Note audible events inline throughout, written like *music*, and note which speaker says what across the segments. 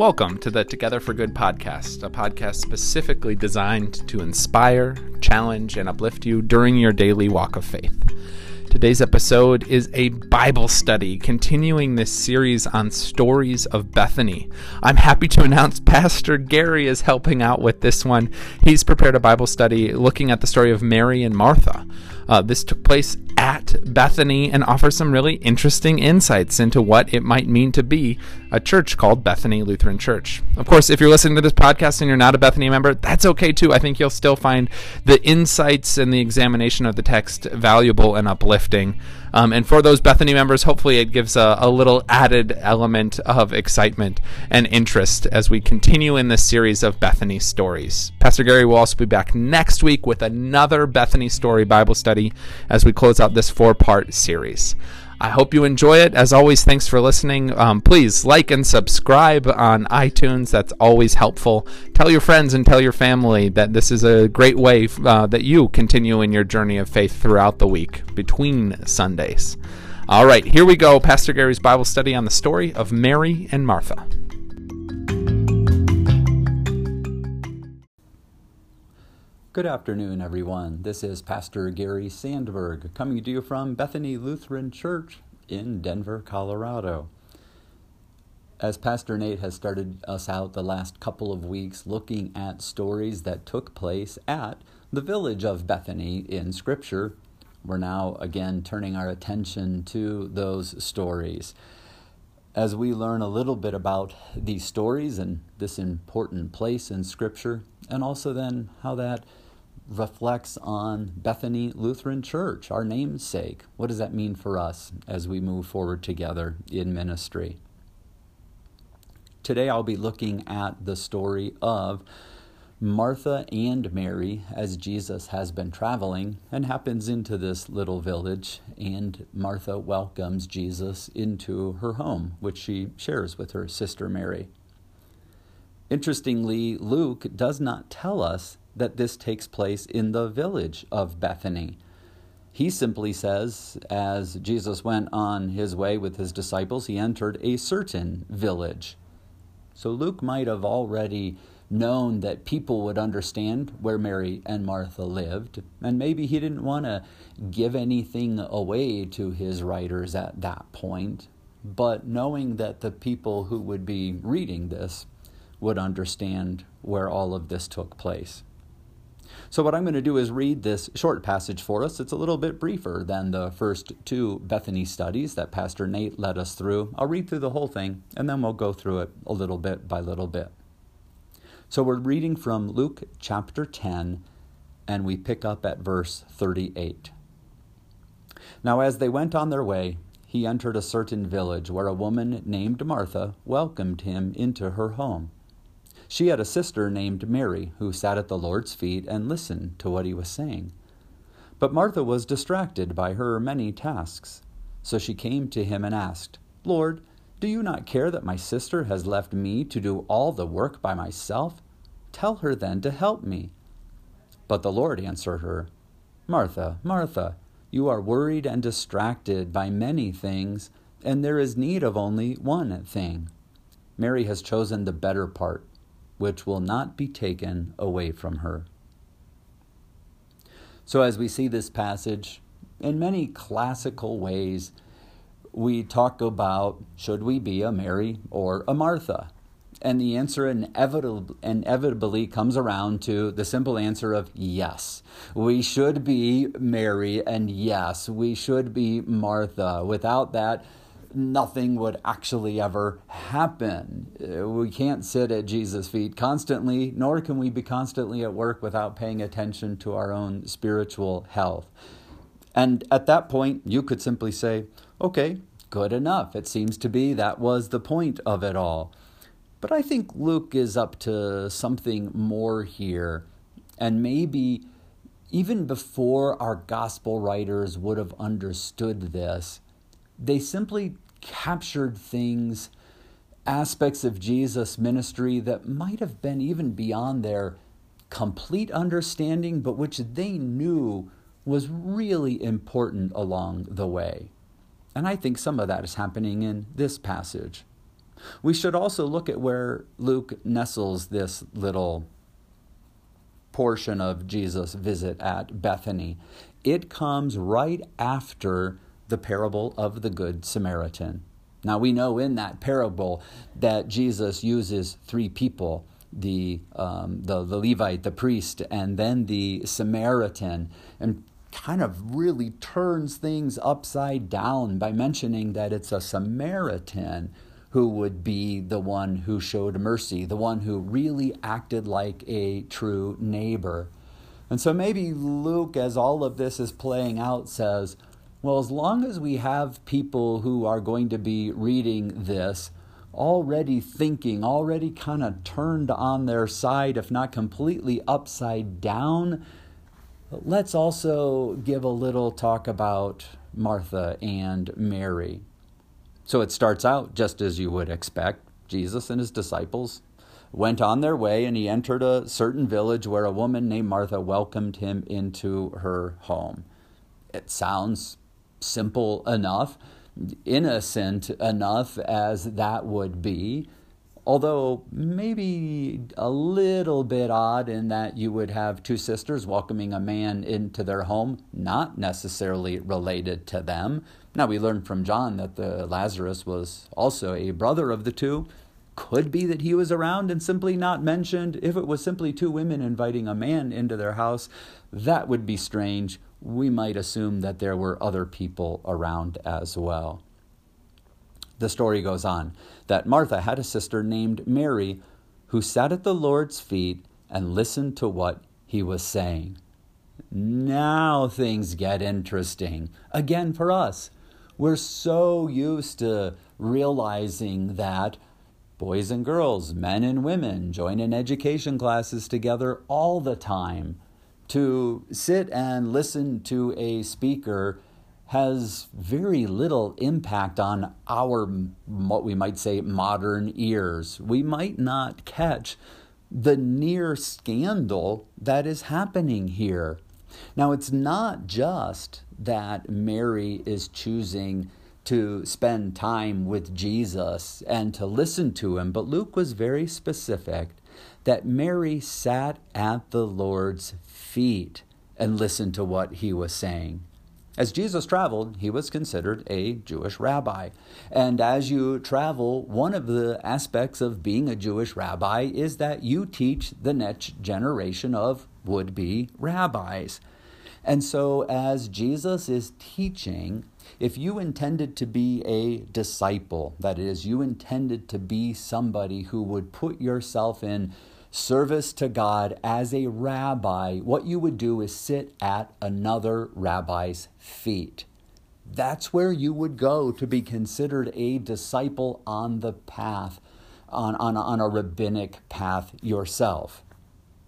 Speaker 1: Welcome to the Together for Good podcast, a podcast specifically designed to inspire, challenge, and uplift you during your daily walk of faith. Today's episode is a Bible study continuing this series on stories of Bethany. I'm happy to announce Pastor Gary is helping out with this one. He's prepared a Bible study looking at the story of Mary and Martha. Uh, this took place at Bethany and offers some really interesting insights into what it might mean to be a church called Bethany Lutheran Church. Of course, if you're listening to this podcast and you're not a Bethany member, that's okay too. I think you'll still find the insights and the examination of the text valuable and uplifting. Um, and for those Bethany members, hopefully it gives a, a, little added element of excitement and interest as we continue in this series of Bethany stories. Pastor Gary will also be back next week with another Bethany story Bible study as we close out this four part series. I hope you enjoy it. As always, thanks for listening. Um, please like and subscribe on iTunes. That's always helpful. Tell your friends and tell your family that this is a great way uh, that you continue in your journey of faith throughout the week between Sundays. All right, here we go. Pastor Gary's Bible study on the story of Mary and Martha.
Speaker 2: Good afternoon, everyone. This is Pastor Gary Sandberg coming to you from Bethany Lutheran Church in Denver, Colorado. As Pastor Nate has started us out the last couple of weeks looking at stories that took place at the village of Bethany in Scripture, we're now again turning our attention to those stories. As we learn a little bit about these stories and this important place in Scripture, and also then how that reflects on Bethany Lutheran Church, our namesake. What does that mean for us as we move forward together in ministry? Today I'll be looking at the story of Martha and Mary as Jesus has been traveling and happens into this little village, and Martha welcomes Jesus into her home, which she shares with her sister Mary. Interestingly, Luke does not tell us that this takes place in the village of Bethany. He simply says, as Jesus went on his way with his disciples, he entered a certain village. So Luke might have already known that people would understand where Mary and Martha lived, and maybe he didn't want to give anything away to his writers at that point. But knowing that the people who would be reading this would understand where all of this took place. So, what I'm going to do is read this short passage for us. It's a little bit briefer than the first two Bethany studies that Pastor Nate led us through. I'll read through the whole thing and then we'll go through it a little bit by little bit. So, we're reading from Luke chapter 10 and we pick up at verse 38. Now, as they went on their way, he entered a certain village where a woman named Martha welcomed him into her home. She had a sister named Mary who sat at the Lord's feet and listened to what he was saying. But Martha was distracted by her many tasks. So she came to him and asked, Lord, do you not care that my sister has left me to do all the work by myself? Tell her then to help me. But the Lord answered her, Martha, Martha, you are worried and distracted by many things, and there is need of only one thing. Mary has chosen the better part which will not be taken away from her. So, as we see this passage, in many classical ways, we talk about should we be a Mary or a Martha? And the answer inevitably, inevitably comes around to the simple answer of yes. We should be Mary, and yes, we should be Martha. Without that, nothing would actually ever happen. Uh, we can't sit at Jesus' feet constantly, nor can we be constantly at work without paying attention to our own spiritual health. And at that point, you could simply say, okay, good enough. It seems to be that was the point of it all. But I think Luke is up to something more here. And maybe even before our gospel writers would have understood this, they simply captured things, aspects of Jesus' ministry that might have been even beyond their complete understanding, but which they knew was really important along the way. And I think some of that is happening in this passage. We should also look at where Luke nestles this little portion of Jesus' visit at Bethany. It comes right after the parable of the Good Samaritan. Now, we know in that parable that Jesus uses three people the, um, the, the Levite, the priest, and then the Samaritan, kind of really turns things upside down by mentioning that it's a Samaritan who would be the one who showed mercy, the one who really acted like a true neighbor. And so maybe Luke, as all of this is playing out, says, well, as long as we have people who are going to be reading this already thinking, already kind of turned on their side, if not completely upside down, let's also give a little talk about Martha and Mary. So it starts out just as you would expect. Jesus and his disciples went on their way, and he entered a certain village where a woman named Martha welcomed him into her home. It sounds simple enough, innocent enough as that would be, although maybe a little bit odd in that you would have two sisters welcoming a man into their home, not necessarily related to them. Now we learn from John that the Lazarus was also a brother of the two. Could be that he was around and simply not mentioned. If it was simply two women inviting a man into their house, that would be strange. We might assume that there were other people around as well the story goes on that Martha had a sister named Mary who sat at the Lord's feet and listened to what he was saying. Now things get interesting. Again, for us, we're so used to realizing that boys and girls, men and women, join in education classes together all the time. To sit and listen to a speaker has very little impact on our, what we might say, modern ears. We might not catch the near scandal that is happening here. Now, it's not just that Mary is choosing to spend time with Jesus and to listen to him, but Luke was very specific that Mary sat at the Lord's feet and listened to what he was saying. As Jesus traveled, he was considered a Jewish rabbi. And as you travel, one of the aspects of being a Jewish rabbi is that you teach the next generation of would be rabbis. And so, as Jesus is teaching, if you intended to be a disciple, that is, you intended to be somebody who would put yourself in service to God as a rabbi, what you would do is sit at another rabbi's feet. That's where you would go to be considered a disciple on the path, on, on, on a rabbinic path yourself.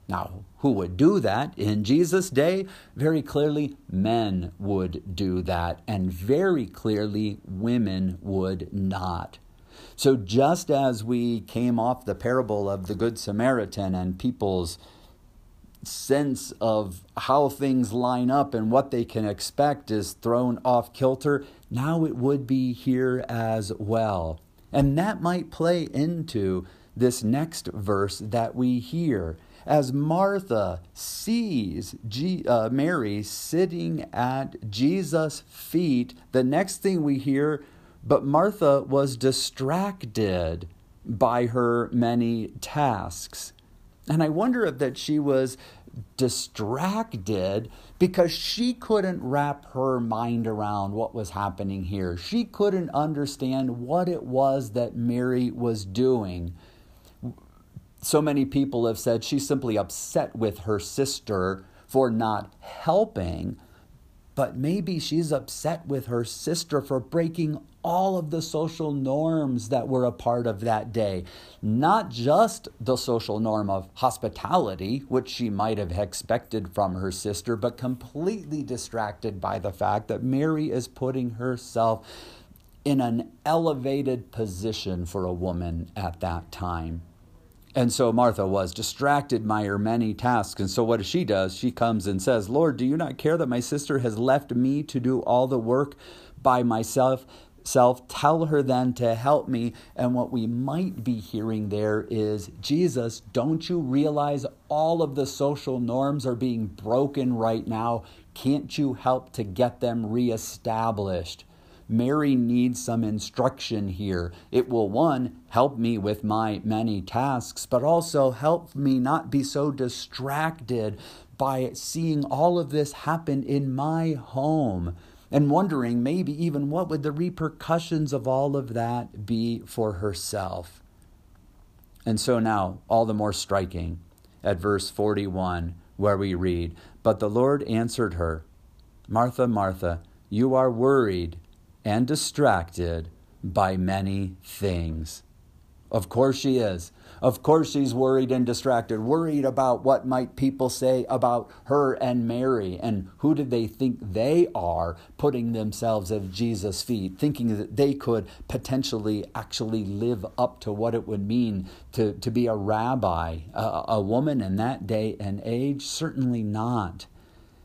Speaker 2: Now, who would do that in Jesus' day? Very clearly, men would do that, and very clearly, women would not. So, just as we came off the parable of the Good Samaritan and people's sense of how things line up and what they can expect is thrown off kilter, now it would be here as well. And that might play into this next verse that we hear. As Martha sees G- uh, Mary sitting at Jesus' feet, the next thing we hear but Martha was distracted by her many tasks. And I wonder if that she was distracted because she couldn't wrap her mind around what was happening here. She couldn't understand what it was that Mary was doing. So many people have said she's simply upset with her sister for not helping but maybe she's upset with her sister for breaking all of the social norms that were a part of that day. Not just the social norm of hospitality, which she might have expected from her sister, but completely distracted by the fact that Mary is putting herself in an elevated position for a woman at that time. And so Martha was distracted by her many tasks. And so what does she does? She comes and says, Lord, do you not care that my sister has left me to do all the work by myself? self, tell her then to help me. And what we might be hearing there is Jesus, don't you realize all of the social norms are being broken right now? Can't you help to get them reestablished? Mary needs some instruction here. It will, one, help me with my many tasks, but also help me not be so distracted by seeing all of this happen in my home and wondering maybe even what would the repercussions of all of that be for herself. And so now, all the more striking at verse 41, where we read, But the Lord answered her, Martha, Martha, you are worried and distracted by many things. Of course she is. Of course she's worried and distracted, worried about what might people say about her and Mary and who did they think they are putting themselves at Jesus' feet, thinking that they could potentially actually live up to what it would mean to, to be a rabbi, a, a woman in that day and age? Certainly not.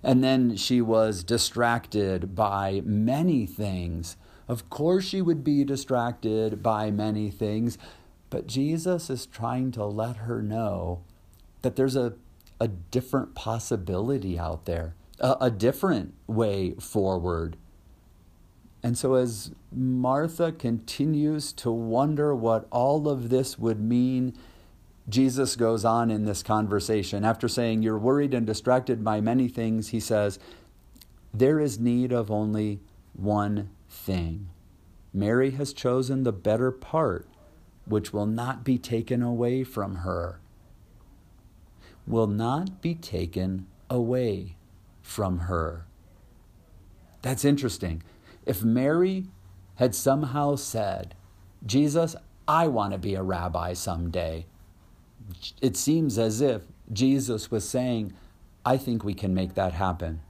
Speaker 2: And then she was distracted by many things. Of course, she would be distracted by many things, but Jesus is trying to let her know that there's a, a different possibility out there, a, a different way forward. And so, as Martha continues to wonder what all of this would mean, Jesus goes on in this conversation. After saying, You're worried and distracted by many things, he says, There is need of only one thing. Mary has chosen the better part, which will not be taken away from her. Will not be taken away from her. That's interesting. If Mary had somehow said, Jesus, I want to be a rabbi someday, it seems as if Jesus was saying, I think we can make that happen.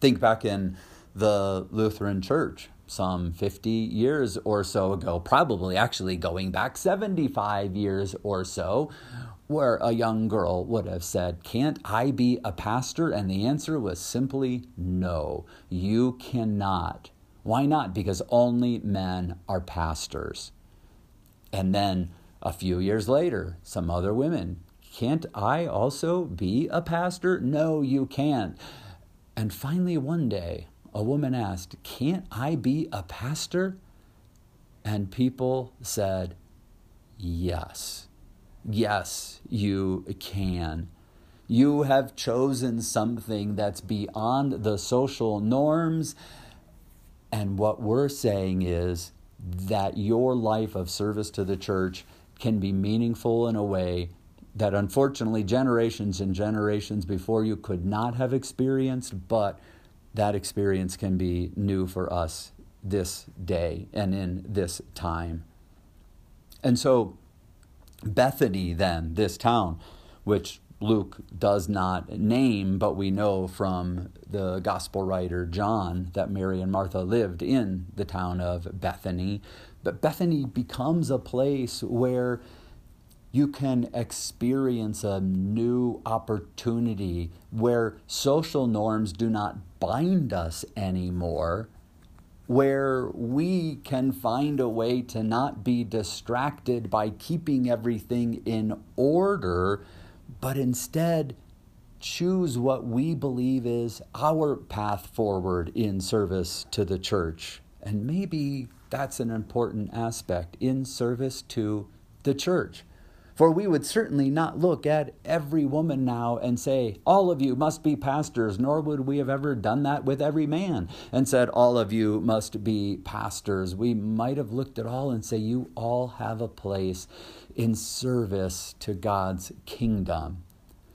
Speaker 2: Think back in the Lutheran Church some 50 years or so ago, probably actually going back 75 years or so, where a young girl would have said, Can't I be a pastor? And the answer was simply no, you cannot. Why not? Because only men are pastors. And then a few years later, some other women, Can't I also be a pastor? No, you can't. And finally, one day, a woman asked, Can't I be a pastor? And people said, Yes. Yes, you can. You have chosen something that's beyond the social norms. And what we're saying is that your life of service to the church can be meaningful in a way that unfortunately generations and generations before you could not have experienced, but that experience can be new for us this day and in this time. And so, Bethany, then, this town, which Luke does not name, but we know from the gospel writer John that Mary and Martha lived in the town of Bethany. But Bethany becomes a place where you can experience a new opportunity where social norms do not bind us anymore, where we can find a way to not be distracted by keeping everything in order, but instead choose what we believe is our path forward in service to the church. And maybe that's an important aspect in service to the church. For we would certainly not look at every woman now and say, All of you must be pastors, nor would we have ever done that with every man and said, All of you must be pastors. We might have looked at all and say, You all have a place in service to God's kingdom.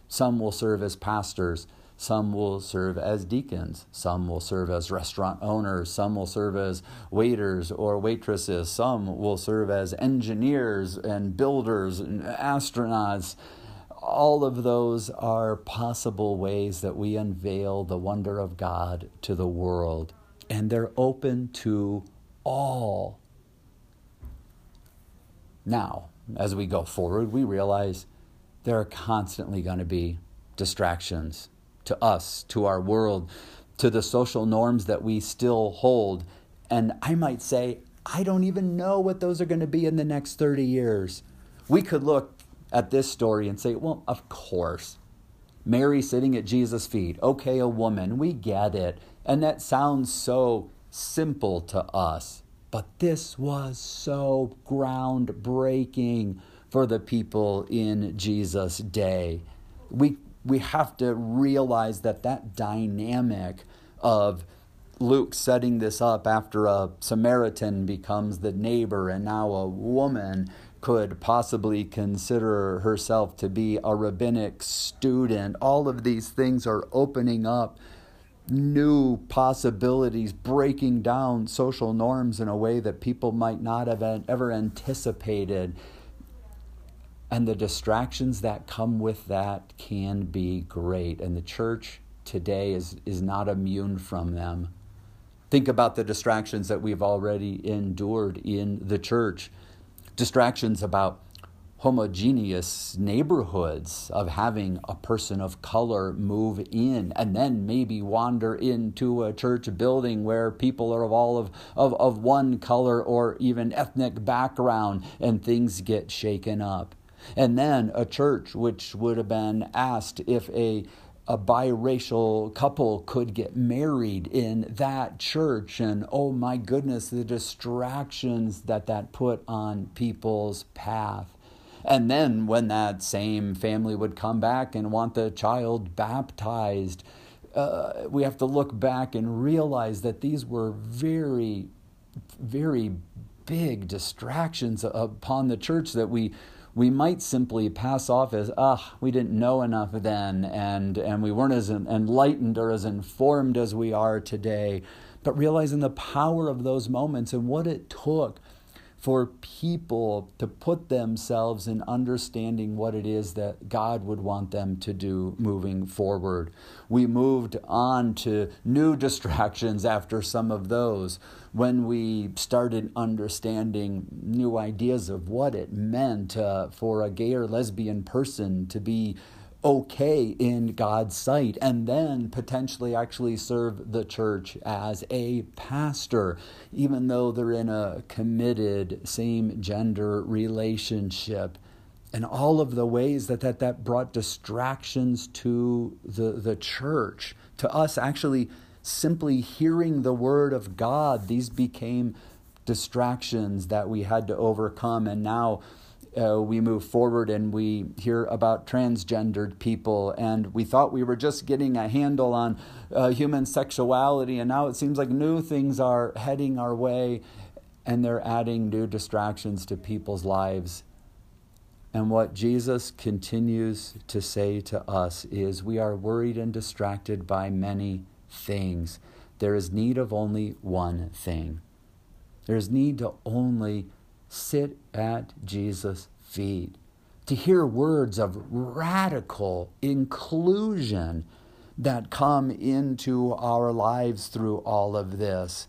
Speaker 2: Some will serve as pastors some will serve as deacons. Some will serve as restaurant owners. Some will serve as waiters or waitresses. Some will serve as engineers and builders and astronauts. All of those are possible ways that we unveil the wonder of God to the world. And they're open to all. Now, as we go forward, we realize there are constantly going to be distractions to us, to our world, to the social norms that we still hold. And I might say, I don't even know what those are going to be in the next 30 years. We could look at this story and say, well, of course. Mary sitting at Jesus' feet. Okay, a woman, we get it. And that sounds so simple to us. But this was so groundbreaking for the people in Jesus' day. We, we have to realize that that dynamic of Luke setting this up after a Samaritan becomes the neighbor and now a woman could possibly consider herself to be a rabbinic student. All of these things are opening up new possibilities, breaking down social norms in a way that people might not have ever anticipated. And the distractions that come with that can be great. And the church today is, is not immune from them. Think about the distractions that we've already endured in the church distractions about homogeneous neighborhoods of having a person of color move in and then maybe wander into a church building where people are of all of, of, of one color or even ethnic background and things get shaken up. And then a church which would have been asked if a a biracial couple could get married in that church. And oh my goodness the distractions that that put on people's path. And then when that same family would come back and want the child baptized uh, we have to look back and realize that these were very very big distractions upon the church that we we might simply pass off as, ah, we didn't know enough then, and, and we weren't as enlightened or as informed as we are today. But realizing the power of those moments and what it took for people to put themselves in understanding what it is that God would want them to do moving forward. We moved on to new *laughs* distractions after some of those when we started understanding new ideas of what it meant uh, for a gay or lesbian person to be okay in God's sight, and then potentially actually serve the church as a pastor, even though they're in a committed same gender relationship. And all of the ways that, that that brought distractions to the, the church, to us actually simply hearing the word of God, these became distractions that we had to overcome. And now uh, we move forward and we hear about transgendered people, and we thought we were just getting a handle on uh, human sexuality, and now it seems like new things are heading our way, and they're adding new distractions to people's lives. And what Jesus continues to say to us is we are worried and distracted by many things. There is need of only one thing. There is need to only sit at Jesus' feet, to hear words of radical inclusion that come into our lives through all of this,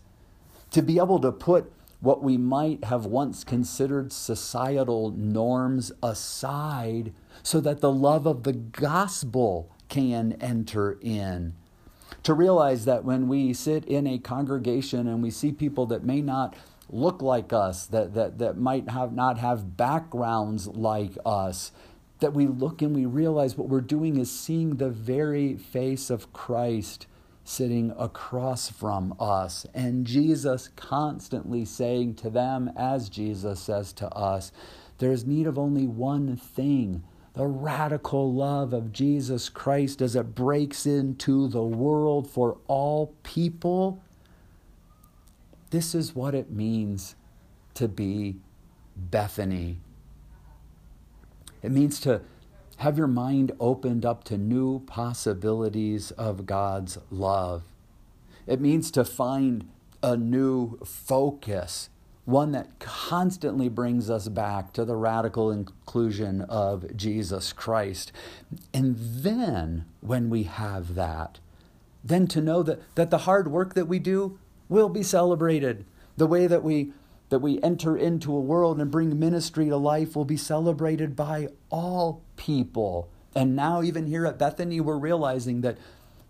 Speaker 2: to be able to put what we might have once considered societal norms aside so that the love of the gospel can enter in. To realize that when we sit in a congregation and we see people that may not look like us, that, that, that might have not have backgrounds like us, that we look and we realize what we're doing is seeing the very face of Christ sitting across from us. And Jesus constantly saying to them, as Jesus says to us, there's need of only one thing the radical love of Jesus Christ as it breaks into the world for all people this is what it means to be Bethany. It means to have your mind opened up to new possibilities of God's love. It means to find a new focus, one that constantly brings us back to the radical inclusion of Jesus Christ. And then, when we have that, then to know that, that the hard work that we do will be celebrated. The way that we that we enter into a world and bring ministry to life will be celebrated by all people. And now even here at Bethany we're realizing that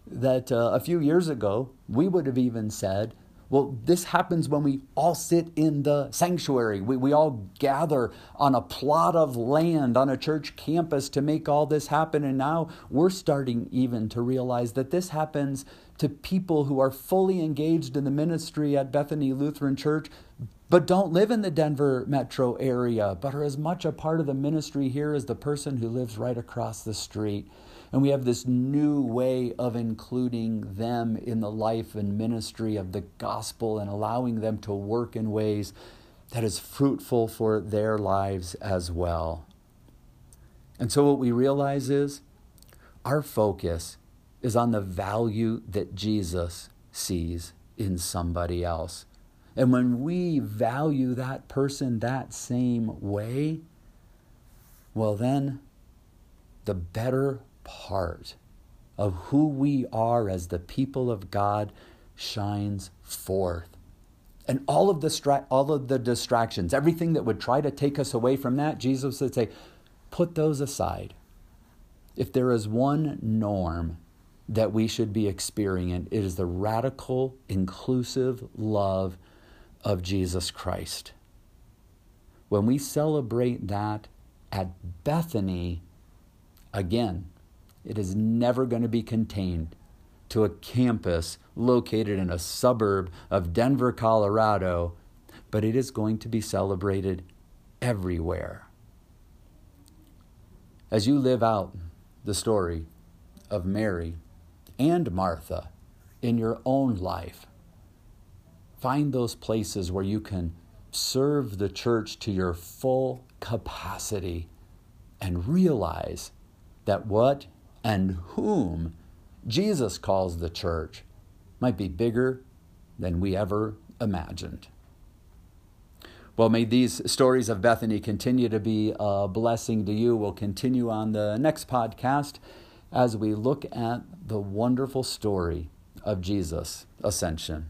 Speaker 2: that uh, a few years ago we would have even said Well, this happens when we all sit in the sanctuary. We, we all gather on a plot of land on a church campus to make all this happen. And now we're starting even to realize that this happens to people who are fully engaged in the ministry at Bethany Lutheran Church, but don't live in the Denver metro area, but are as much a part of the ministry here as the person who lives right across the street. And we have this new way of including them in the life and ministry of the gospel and allowing them to work in ways that is fruitful for their lives as well. And so, what we realize is our focus is on the value that Jesus sees in somebody else. And when we value that person that same way, well, then the better part of who we are as the people of God shines forth. And all of the stra- all of the distractions, everything that would try to take us away from that, Jesus would say, put those aside. If there is one norm that we should be experiencing, it is the radical, inclusive love of Jesus Christ. When we celebrate that at Bethany, again, it is never going to be contained to a campus located in a suburb of Denver, Colorado, but it is going to be celebrated everywhere. As you live out the story of Mary and Martha in your own life, find those places where you can serve the church to your full capacity and realize that what and whom Jesus calls the church might be bigger than we ever imagined. Well, may these stories of Bethany continue to be a blessing to you. We'll continue on the next podcast as we look at the wonderful story of Jesus' ascension.